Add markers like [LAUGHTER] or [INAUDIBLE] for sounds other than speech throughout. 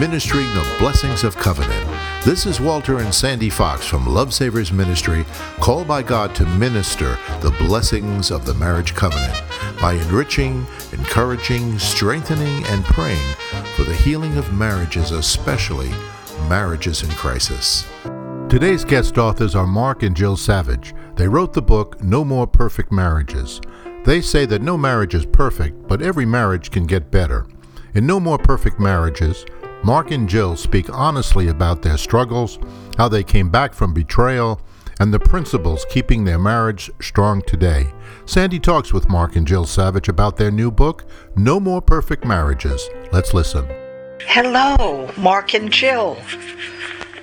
ministering the blessings of covenant. This is Walter and Sandy Fox from Love Savers Ministry, called by God to minister the blessings of the marriage covenant by enriching, encouraging, strengthening, and praying for the healing of marriages, especially marriages in crisis. Today's guest authors are Mark and Jill Savage. They wrote the book No More Perfect Marriages. They say that no marriage is perfect, but every marriage can get better. In No More Perfect Marriages, Mark and Jill speak honestly about their struggles, how they came back from betrayal, and the principles keeping their marriage strong today. Sandy talks with Mark and Jill Savage about their new book, No More Perfect Marriages. Let's listen. Hello, Mark and Jill.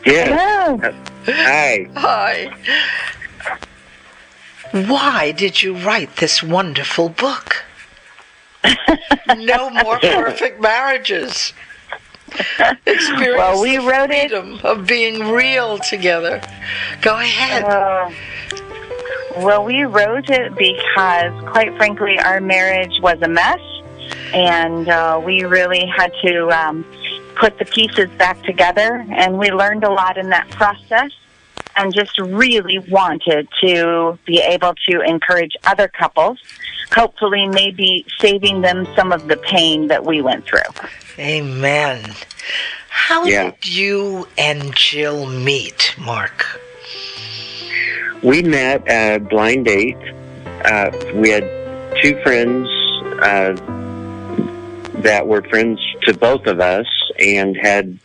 Yes. Hi. Hi. Why did you write this wonderful book? [LAUGHS] no more perfect marriages. [LAUGHS] Experience Well, we the wrote it- of being real together. Go ahead. Uh, well, we wrote it because, quite frankly, our marriage was a mess, and uh, we really had to um, put the pieces back together, and we learned a lot in that process. And just really wanted to be able to encourage other couples, hopefully, maybe saving them some of the pain that we went through. Amen. How Yeah. did you and Jill meet, Mark? We met at a blind date. Uh, we had two friends uh, that were friends to both of us and had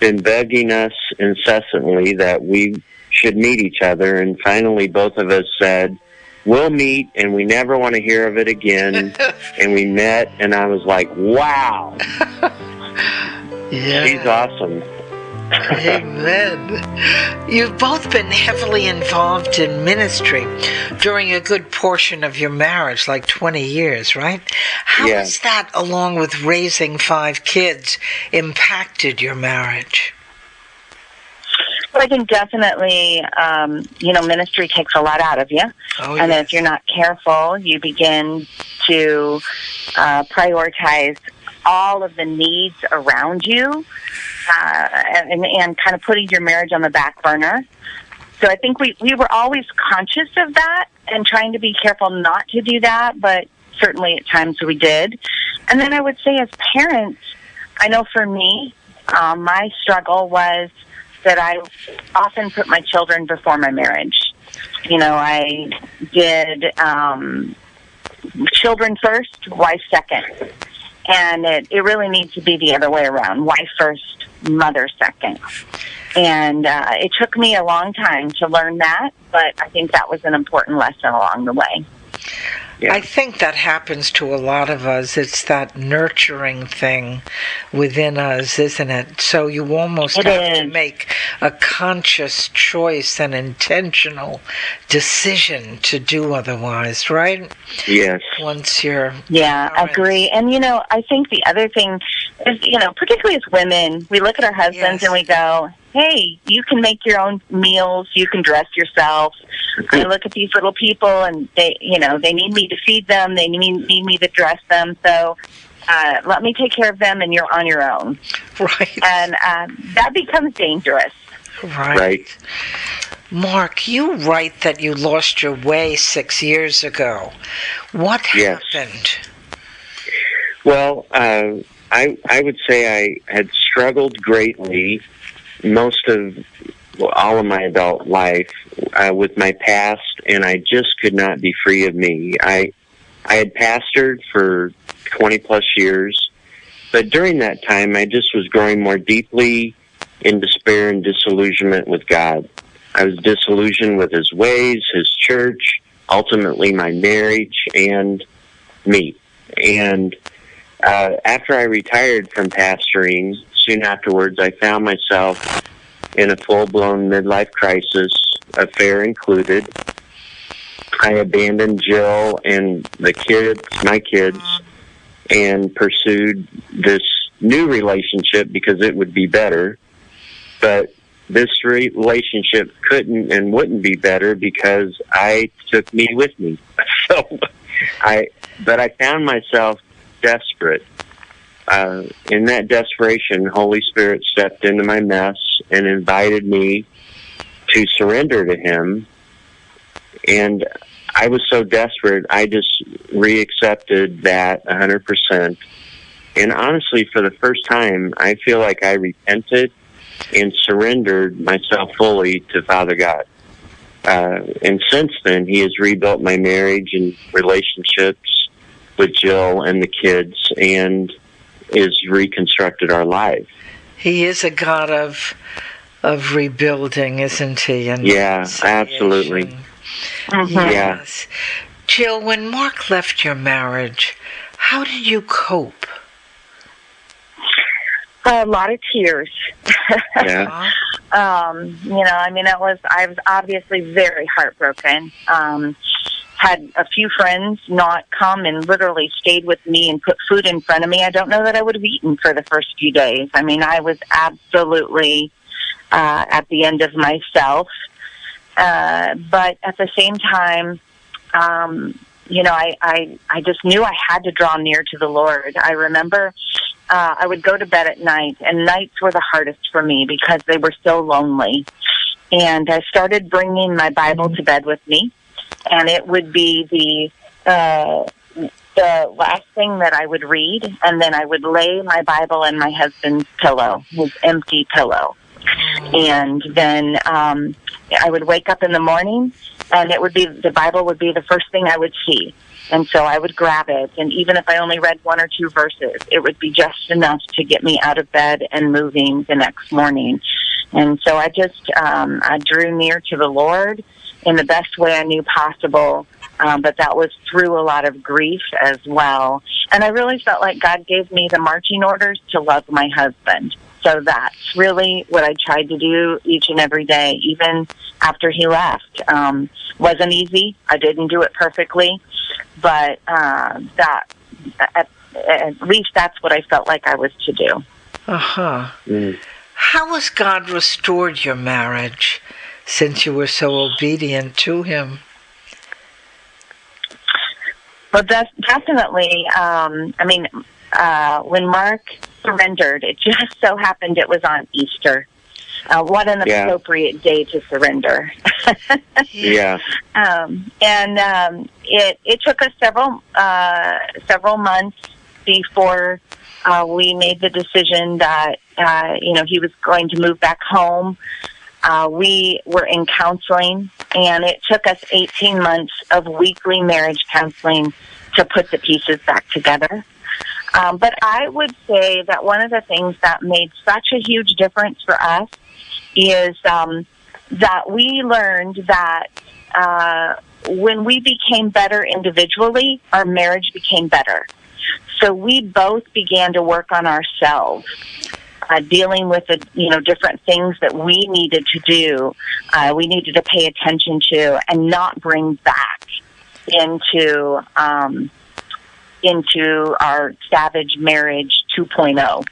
been begging us incessantly that we should meet each other. And finally, both of us said, We'll meet, and we never want to hear of it again. [LAUGHS] and we met, and I was like, Wow, Yeah. she's awesome. Amen. You've both been heavily involved in ministry during a good portion of your marriage, like 20 years, right? How Yeah. has that, along with raising five kids, impacted your marriage? Well, I think definitely, um, you know, ministry takes a lot out of you. Oh, and yes. if you're not careful, you begin to uh, prioritize all of the needs around you uh, and, and kind of putting your marriage on the back burner. So I think we, we were always conscious of that and trying to be careful not to do that, but certainly at times we did. And then I would say, as parents, I know for me, um, my struggle was that I often put my children before my marriage. You know, I did um, children first, wife second. And it, it really needs to be the other way around wife first, mother second. And uh, it took me a long time to learn that, but I think that was an important lesson along the way. Yeah. I think that happens to a lot of us. It's that nurturing thing within us, isn't it? So you almost It have to make a conscious choice and intentional decision to do otherwise, right? Yes. Once you're Yeah, Parents. agree. And you know, I think the other thing is, you know, particularly as women, we look at our husbands Yes. and we go, "Hey, you can make your own meals, you can dress yourself." I look at these little people, and they, you know, they need me to feed them, they need need me to dress them, so. Uh, let me take care of them, and you're on your own, [LAUGHS] right, and uh, that becomes dangerous. right. Right. Mark, you write that you lost your way six years ago. What Yes. happened? Well, uh, I I would say I had struggled greatly most of all of my adult life uh, with my past, and I just could not be free of me. I I had pastored for twenty plus years, but during that time, I just was growing more deeply in despair and disillusionment with God. I was disillusioned with His ways, His church, ultimately my marriage, and me. And uh, after I retired from pastoring, soon afterwards, I found myself in a full blown midlife crisis, affair included. I abandoned Jill and the kids, my kids, and pursued this new relationship because it would be better. But this relationship couldn't and wouldn't be better because I took me with me. [LAUGHS] So I, but I found myself desperate. Uh, in that desperation, Holy Spirit stepped into my mess and invited me to surrender to Him. And I was so desperate, I just reaccepted that 100%. And honestly, for the first time, I feel like I repented and surrendered myself fully to Father God. Uh, and since then, He has rebuilt my marriage and relationships with Jill and the kids and is reconstructed our life. He is a God of of rebuilding, isn't he? And yeah, absolutely. Mm-hmm. Yes. Jill, when Mark left your marriage, how did you cope? A lot of tears. [LAUGHS] yeah. um, you know, I mean, it was, I was obviously very heartbroken. Um, had a few friends not come and literally stayed with me and put food in front of me. I don't know that I would have eaten for the first few days. I mean, I was absolutely uh, at the end of myself. Uh, but at the same time, um, you know, I, I, I just knew I had to draw near to the Lord. I remember uh, I would go to bed at night, and nights were the hardest for me because they were so lonely. And I started bringing my Bible to bed with me, and it would be the uh, the last thing that I would read, and then I would lay my Bible in my husband's pillow, his empty pillow, and then um, I would wake up in the morning and it would be the Bible would be the first thing I would see. And so I would grab it, and even if I only read one or two verses, it would be just enough to get me out of bed and moving the next morning. And so I just um, I drew near to the Lord in the best way I knew possible, um, but that was through a lot of grief as well. And I really felt like God gave me the marching orders to love my husband. So that's really what I tried to do each and every day, even after he left. Um, wasn't easy. I didn't do it perfectly, but uh, that at, at least that's what I felt like I was to do. Uh huh. Mm. How has God restored your marriage since you were so obedient to Him? Well, that's definitely. Um, I mean, uh, when Mark surrendered, it just so happened it was on Easter. Uh, what an yeah. appropriate day to surrender. [LAUGHS] yeah. Um, and um, it it took us several uh, several months before uh, we made the decision that uh, you know he was going to move back home. Uh, we were in counseling, and it took us 18 months of weekly marriage counseling to put the pieces back together. Um, but I would say that one of the things that made such a huge difference for us is um, that we learned that uh, when we became better individually, our marriage became better. So we both began to work on ourselves. Uh, dealing with the you know different things that we needed to do, uh, we needed to pay attention to, and not bring back into um, into our savage marriage 2.0.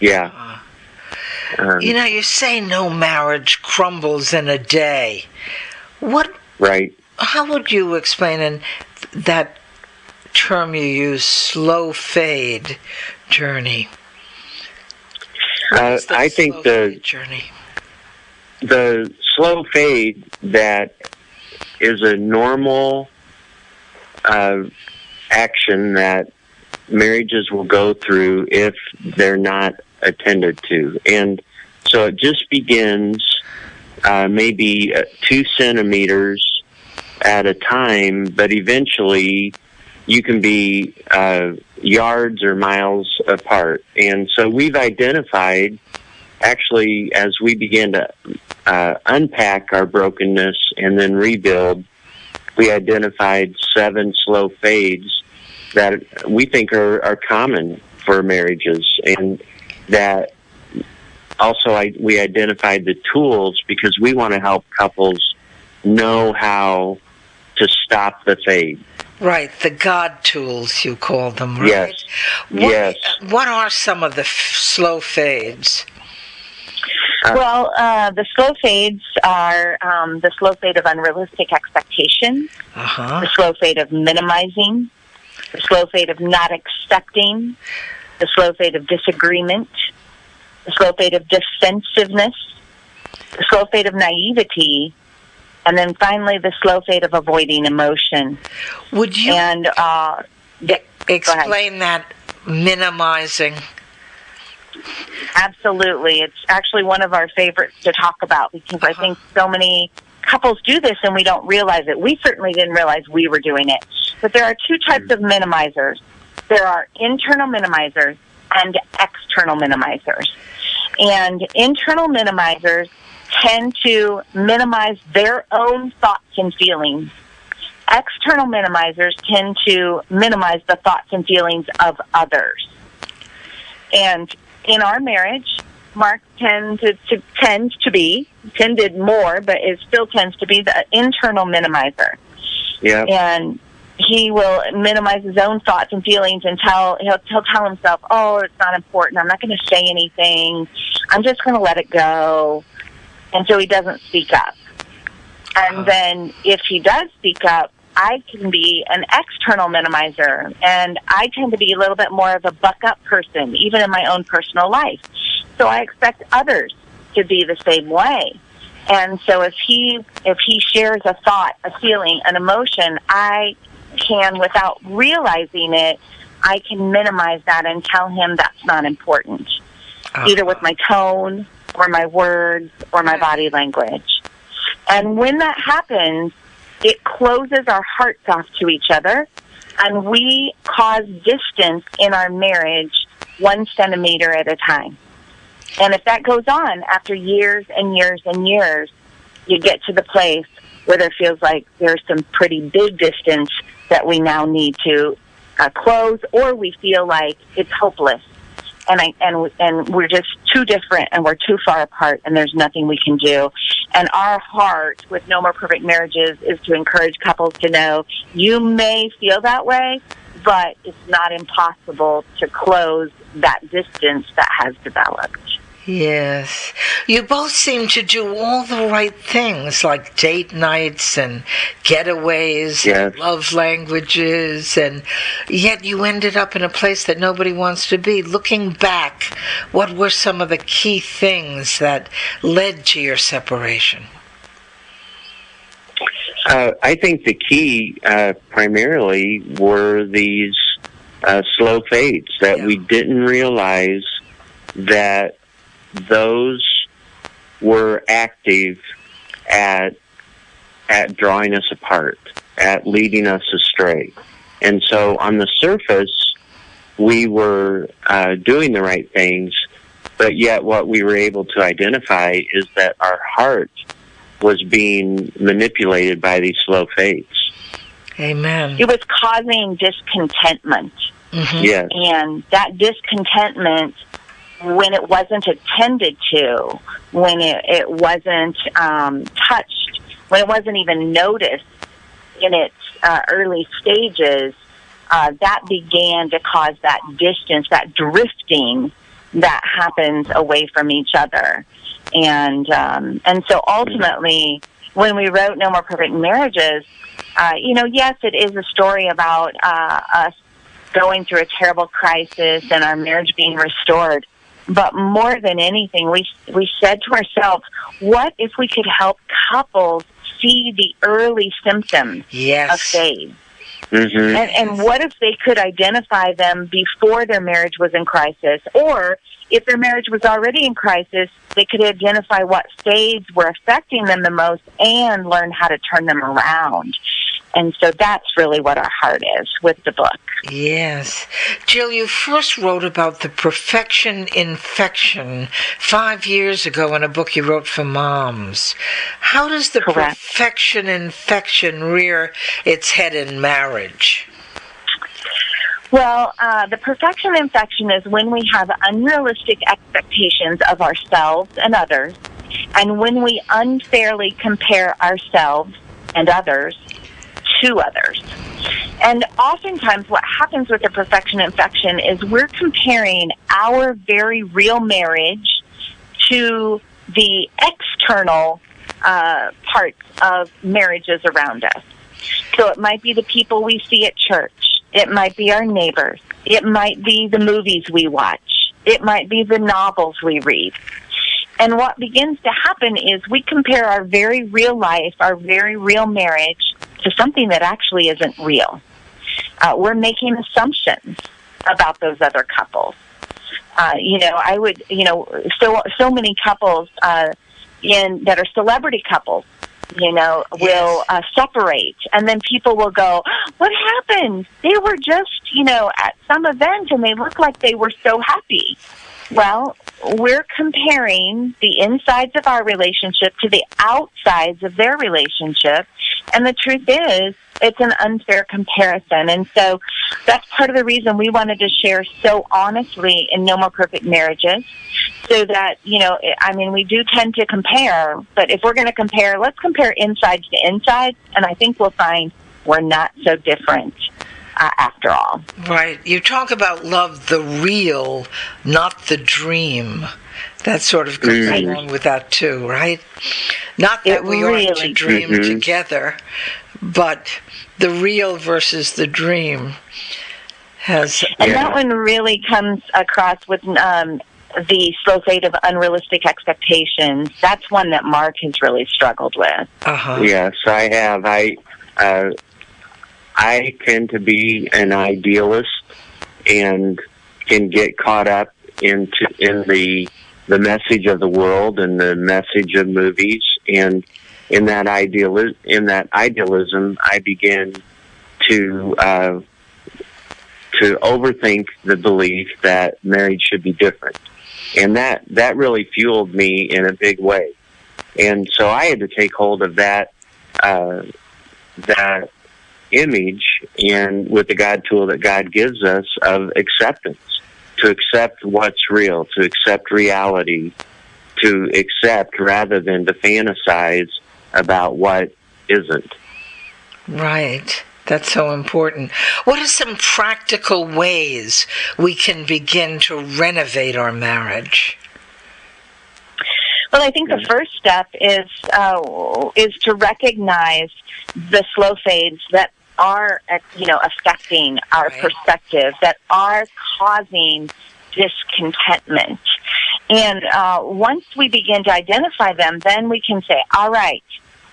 Yeah. Uh, um, you know, you say no marriage crumbles in a day. What? Right. How would you explain in that term you use, slow fade journey? Uh, I think the journey. The slow fade that is a normal uh, action that marriages will go through if they're not attended to. And so it just begins uh, maybe uh, two centimeters at a time, but eventually you can be uh, yards or miles apart. And so we've identified, actually, as we begin to uh, unpack our brokenness and then rebuild, we identified seven slow fades that we think are, are common for marriages and that also I, we identified the tools because we want to help couples know how to stop the fade. Right, the God tools you call them, right? Yes. What, yes. What are some of the f- slow fades? Uh, well, uh, the slow fades are um, the slow fade of unrealistic expectations, Uh-huh. the slow fade of minimizing, the slow fade of not accepting, the slow fade of disagreement, the slow fade of defensiveness, the slow fade of naivety, and then finally the slow fade of avoiding emotion. Would you And uh, yeah, explain that minimizing? Absolutely. It's actually one of our favorites to talk about because I think so many couples do this and we don't realize it. We certainly didn't realize we were doing it. But there are two types of minimizers. There are internal minimizers and external minimizers. And internal minimizers tend to minimize their own thoughts and feelings. External minimizers tend to minimize the thoughts and feelings of others. And in our marriage, Mark tended to tend to be tended more, but it still tends to be the internal minimizer. Yeah. And he will minimize his own thoughts and feelings and tell he'll he'll tell himself, "Oh, it's not important. I'm not going to say anything. I'm just going to let it go." And so he doesn't speak up. And uh-huh. then if he does speak up, I can be an external minimizer, and I tend to be a little bit more of a buck up person, even in my own personal life. So I expect others to be the same way. And so if he if he shares a thought, a feeling, an emotion, I can without realizing it, I can minimize that and tell him that's not important. Either with uh-huh. my tone or my words or my body language. And when that happens, it closes our hearts off to each other and we cause distance in our marriage one centimeter at a time. And if that goes on after years and years and years, you get to the place where there feels like there's some pretty big distance that we now need to uh, close, or we feel like it's hopeless, and I and and we're just too different, and we're too far apart, and there's nothing we can do. And our heart with No More Perfect Marriages is to encourage couples to know you may feel that way, but it's not impossible to close that distance that has developed. Yes. You both seem to do all the right things, like date nights and getaways Yes. and love languages, and yet you ended up in a place that nobody wants to be. Looking back, what were some of the key things that led to your separation? Uh, I think the key uh, primarily were these uh, slow fades that Yeah. we didn't realize that those were active at at drawing us apart, at leading us astray. And so on the surface, we were uh, doing the right things, but yet what we were able to identify is that our heart was being manipulated by these slow fades. Amen. It was causing discontentment. Mhm. Yes. And that discontentment, when it wasn't attended to, when it, it wasn't um, touched, when it wasn't even noticed in its uh, early stages, uh, that began to cause that distance, that drifting that happens away from each other. And um, and so ultimately, when we wrote No More Perfect Marriages, uh, you know, yes, it is a story about uh, us going through a terrible crisis and our marriage being restored. But more than anything, we we said to ourselves, what if we could help couples see the early symptoms of Yes. fade? hmm And, and what if they could identify them before their marriage was in crisis? Or if their marriage was already in crisis, they could identify what fades were affecting them the most and learn how to turn them around. And so that's really what our heart is with the book. Yes. Jill, you first wrote about the perfection infection five years ago in a book you wrote for moms. How does the Correct. perfection infection rear its head in marriage? Well, uh, the perfection infection is when we have unrealistic expectations of ourselves and others, and when we unfairly compare ourselves and others to others. And oftentimes, what happens with the perfection infection is we're comparing our very real marriage to the external uh, parts of marriages around us. So it might be the people we see at church. It might be our neighbors. It might be the movies we watch. It might be the novels we read. And what begins to happen is we compare our very real life, our very real marriage, to something that actually isn't real. Uh, we're making assumptions about those other couples. Uh, you know, I would, you know, so so many couples uh, in that are celebrity couples, you know, will uh, separate, and then people will go, "What happened? They were just, you know, at some event, and they looked like they were so happy." Well, we're comparing the insides of our relationship to the outsides of their relationship. And the truth is, it's an unfair comparison. And so that's part of the reason we wanted to share so honestly in No More Perfect Marriages. So that, you know, I mean, we do tend to compare, but if we're going to compare, let's compare insides to insides. And I think we'll find we're not so different uh, after all. Right. You talk about love, the real, not the dream. That sort of goes Mm. along with that too, right? Not that It we aren't to really- dream Mhm. together, but the real versus the dream has. And Yeah. that one really comes across with um, the slow fade of unrealistic expectations. That's one that Mark has really struggled with. Uh huh. Yes, I have. I uh, I tend to be an idealist and can get caught up into in the the message of the world and the message of movies. And in that ideal in that idealism I began to uh, to overthink the belief that marriage should be different. And that that really fueled me in a big way. And so I had to take hold of that uh, that image and with the God tool that God gives us of acceptance to accept what's real, to accept reality, to accept rather than to fantasize about what isn't. Right. That's so important. What are some practical ways we can begin to renovate our marriage? Well, I think the first step is uh, is to recognize the slow fades that are, uh, you know, affecting our Right. perspective, that are causing discontentment. And uh, once we begin to identify them, then we can say, all right,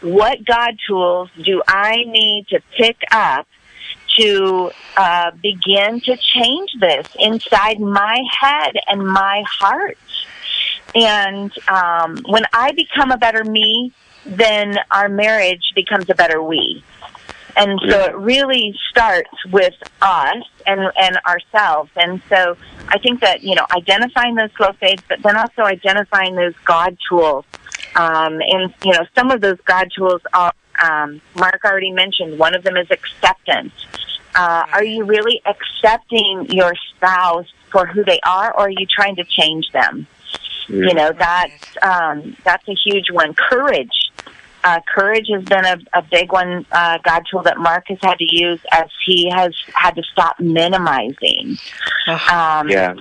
what God tools do I need to pick up to uh, begin to change this inside my head and my heart? And um, when I become a better me, then our marriage becomes a better we. And so it really starts with us and, and ourselves. And so I think that, you know, identifying those slow fades, but then also identifying those God tools. Um, and, you know, some of those God tools are, um, Mark already mentioned, one of them is acceptance. Uh, are you really accepting your spouse for who they are, or are you trying to change them? You know, that's um, that's a huge one. Courage. Uh, courage has been a, a big one, uh, God tool that Mark has had to use as he has had to stop minimizing. Um, Yeah.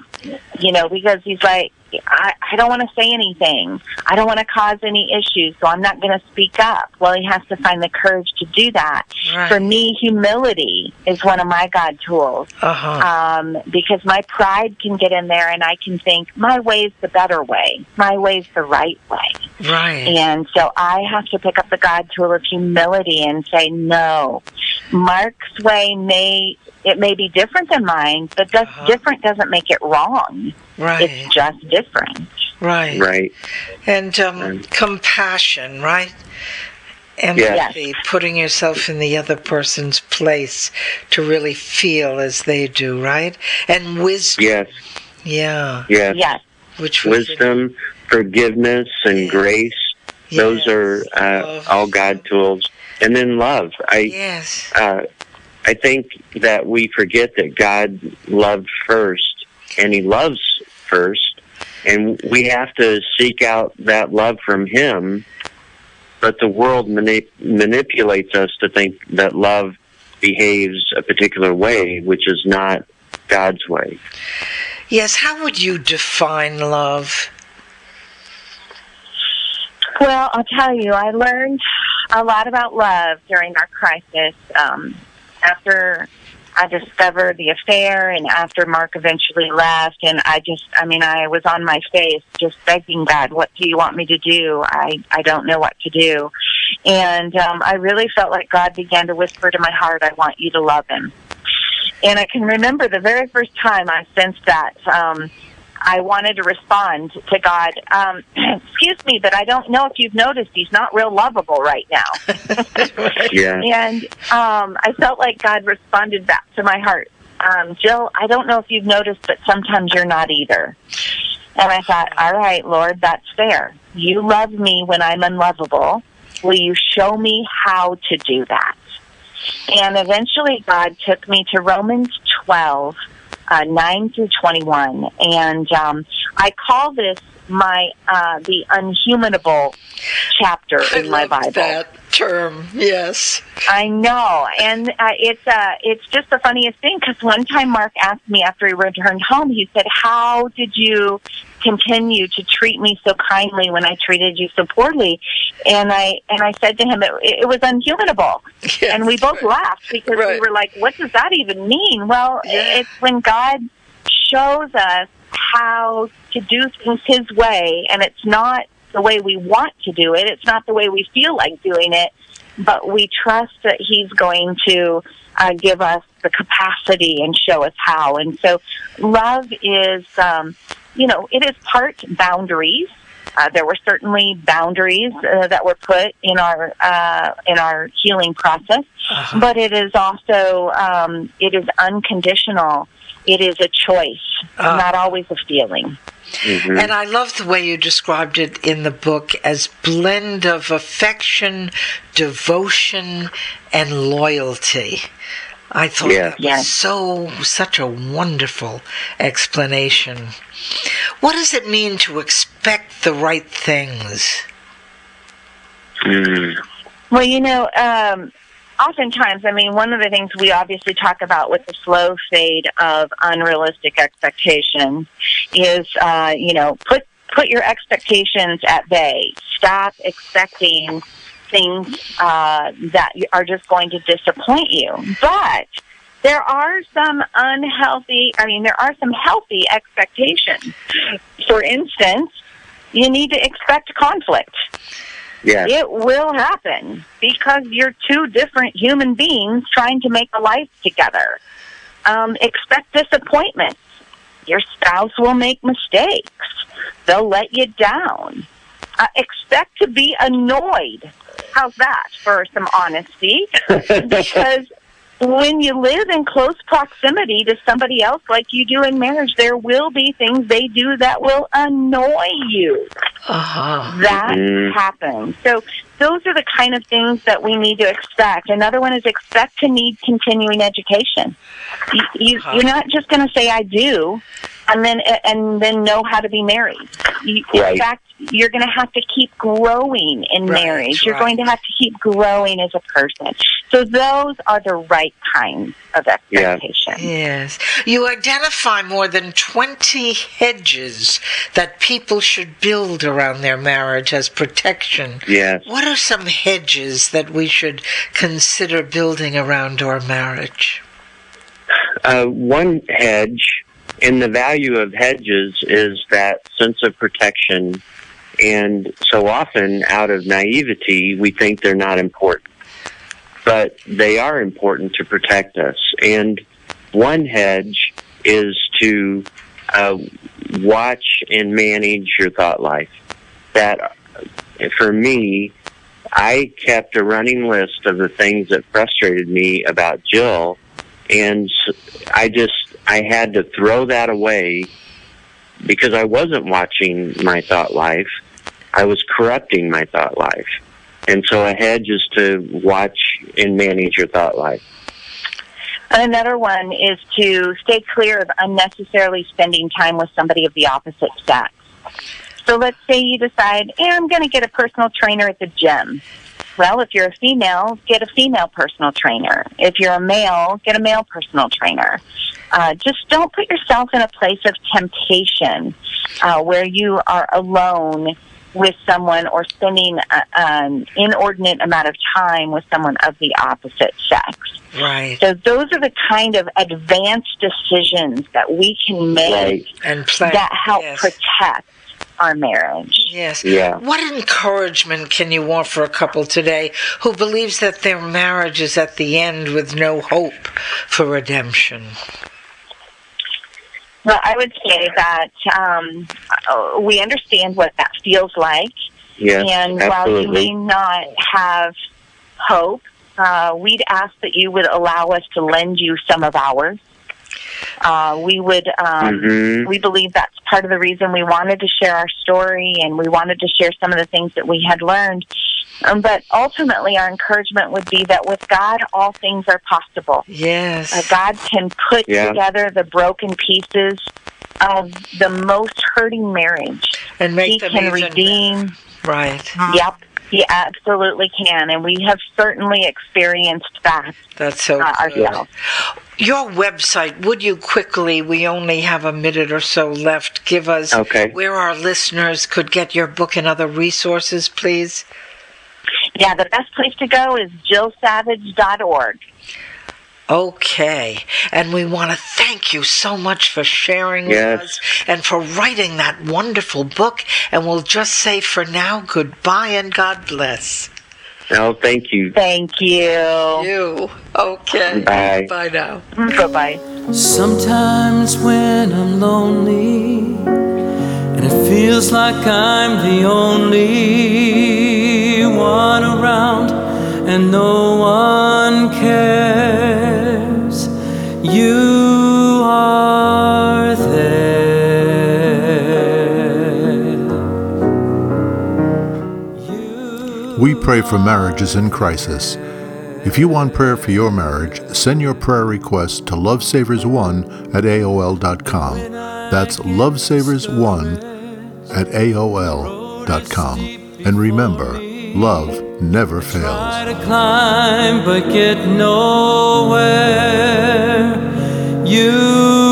You know, because he's like, I, I don't want to say anything. I don't want to cause any issues, so I'm not going to speak up. Well, he has to find the courage to do that. Right. For me, humility is one of my God tools Uh-huh. um, because my pride can get in there and I can think my way's the better way, my way's the right way. right. And so I have to pick up the God tool of humility and say, no, Mark's way may, it may be different than mine, but that's Uh-huh. different doesn't make it wrong. Right. It's just different. Right. Right. And um, Right. compassion, right? Empathy, putting yourself in the other person's place to really feel as they do, right? And wisdom. Yes. Yeah. Yes. Yes. Which Wisdom, forgiveness, and Yes. grace. Those Yes. are uh, all God tools. And then love. I Yes. uh, I think that we forget that God loved first, and He loves first, and we have to seek out that love from Him. But the world manip- manipulates us to think that love behaves a particular way, which is not God's way. Yes, how would you define love? Well, I'll tell you, I learned a lot about love during our crisis. Um, after I discovered the affair and after Mark eventually left and I just I mean I was on my face just begging God, what do you want me to do? I I don't know what to do. And um I really felt like God began to whisper to my heart, I want you to love him. And I can remember the very first time I sensed that um I wanted to respond to God. Um, [CLEARS THROAT] excuse me, but I don't know if you've noticed he's not real lovable right now. [LAUGHS] Yeah. And um, I felt like God responded back to my heart. Um, Jill, I don't know if you've noticed, but sometimes you're not either. And I thought, all right, Lord, that's fair. You love me when I'm unlovable. Will you show me how to do that? And eventually, God took me to Romans 12, uh, 9 through 21. And um, I call this my uh, the unhumanable chapter I in my Bible. that term. Yes. I know, and uh, it's uh, it's just the funniest thing because one time Mark asked me after he returned home, he said, "How did you continue to treat me so kindly when I treated you so poorly?" And I and I said to him, "It, it was unhumanable," Yes, and we both right. laughed because Right. we were like, "What does that even mean?" Well, Yeah. it's when God shows us how to do things His way, and it's not the way we want to do it. It's not the way we feel like doing it, but we trust that He's going to uh, give us the capacity and show us how. And so, love is, um, you know, it is part boundaries. Uh, there were certainly boundaries uh, that were put in our uh, in our healing process, Uh-huh. but it is also um, it is unconditional. It is a choice, Ah. not always a feeling. Mhm. And I love the way you described it in the book as blend of affection, devotion, and loyalty. I thought Yeah. that was Yes. so such a wonderful explanation. What does it mean to expect the right things? Mm. Well, you know, um, oftentimes, I mean, one of the things we obviously talk about with the slow fade of unrealistic expectations is, uh, you know, put put your expectations at bay. Stop expecting things uh, that are just going to disappoint you. But there are some unhealthy. I mean, there are some healthy expectations. For instance, you need to expect conflict. Yeah. It will happen because you're two different human beings trying to make a life together. Um, expect disappointments. Your spouse will make mistakes. They'll let you down. Uh, expect to be annoyed. How's that for some honesty? because when you live in close proximity to somebody else like you do in marriage, there will be things they do that will annoy you Uh-huh. that Mhm. happens. So those are the kind of things that we need to expect. Another one is expect to need continuing education. You, you, Uh-huh. You're not just going to say "I do," and then and then know how to be married. You, Right. In fact, you're going to have to keep growing in Right, marriage. You're right. going to have to keep growing as a person. So those are the right kinds of Yeah. Yes. You identify more than 20 hedges that people should build around their marriage as protection. Yes. What are some hedges that we should consider building around our marriage? Uh, one hedge, and the value of hedges is that sense of protection. And so often, out of naivety, we think they're not important. But they are important to protect us. And one hedge is to uh, watch and manage your thought life. That, for me, I kept a running list of the things that frustrated me about Jill and I just I had to throw that away because I wasn't watching my thought life. I was corrupting my thought life. And so a hedge is to watch and manage your thought life. Another one is to stay clear of unnecessarily spending time with somebody of the opposite sex. So let's say you decide, hey, I'm going to get a personal trainer at the gym. Well, if you're a female, get a female personal trainer. If you're a male, get a male personal trainer. Uh, just don't put yourself in a place of temptation uh, where you are alone with someone or spending a, an inordinate amount of time with someone of the opposite sex. Right. So those are the kind of advanced decisions that we can make Right. And plan. that help yes. protect our marriage. Yes. Yeah. What encouragement can you offer a couple today who believes that their marriage is at the end with no hope for redemption? Well, I would say that um, we understand what that feels like. Yes, and while you may not have hope, uh, we'd ask that you would allow us to lend you some of ours. Uh, we would. Um, Mhm. We believe that's part of the reason we wanted to share our story, and we wanted to share some of the things that we had learned. Um, but ultimately, our encouragement would be that with God, all things are possible. Yes. Uh, God can put Yeah. together the broken pieces of the most hurting marriage. and make He them can redeem. better. Right. Yep, he absolutely can, and we have certainly experienced that That's so uh, good. ourselves. Your website, would you quickly, we only have a minute or so left, give us Okay. where our listeners could get your book and other resources, please? Yeah, the best place to go is jillsavage.org. Okay. And we want to thank you so much for sharing Yes. with us and for writing that wonderful book. And we'll just say for now, goodbye and God bless. Oh, thank you. Thank you. You. Okay. Bye. Bye now. Bye bye. Sometimes when I'm lonely and it feels like I'm the only one around and no one cares, you pray for marriages in crisis. If you want prayer for your marriage, send your prayer request to lovesavers1 at AOL.com. That's lovesavers1 at AOL.com. And remember, love never fails. Try to climb but get nowhere. You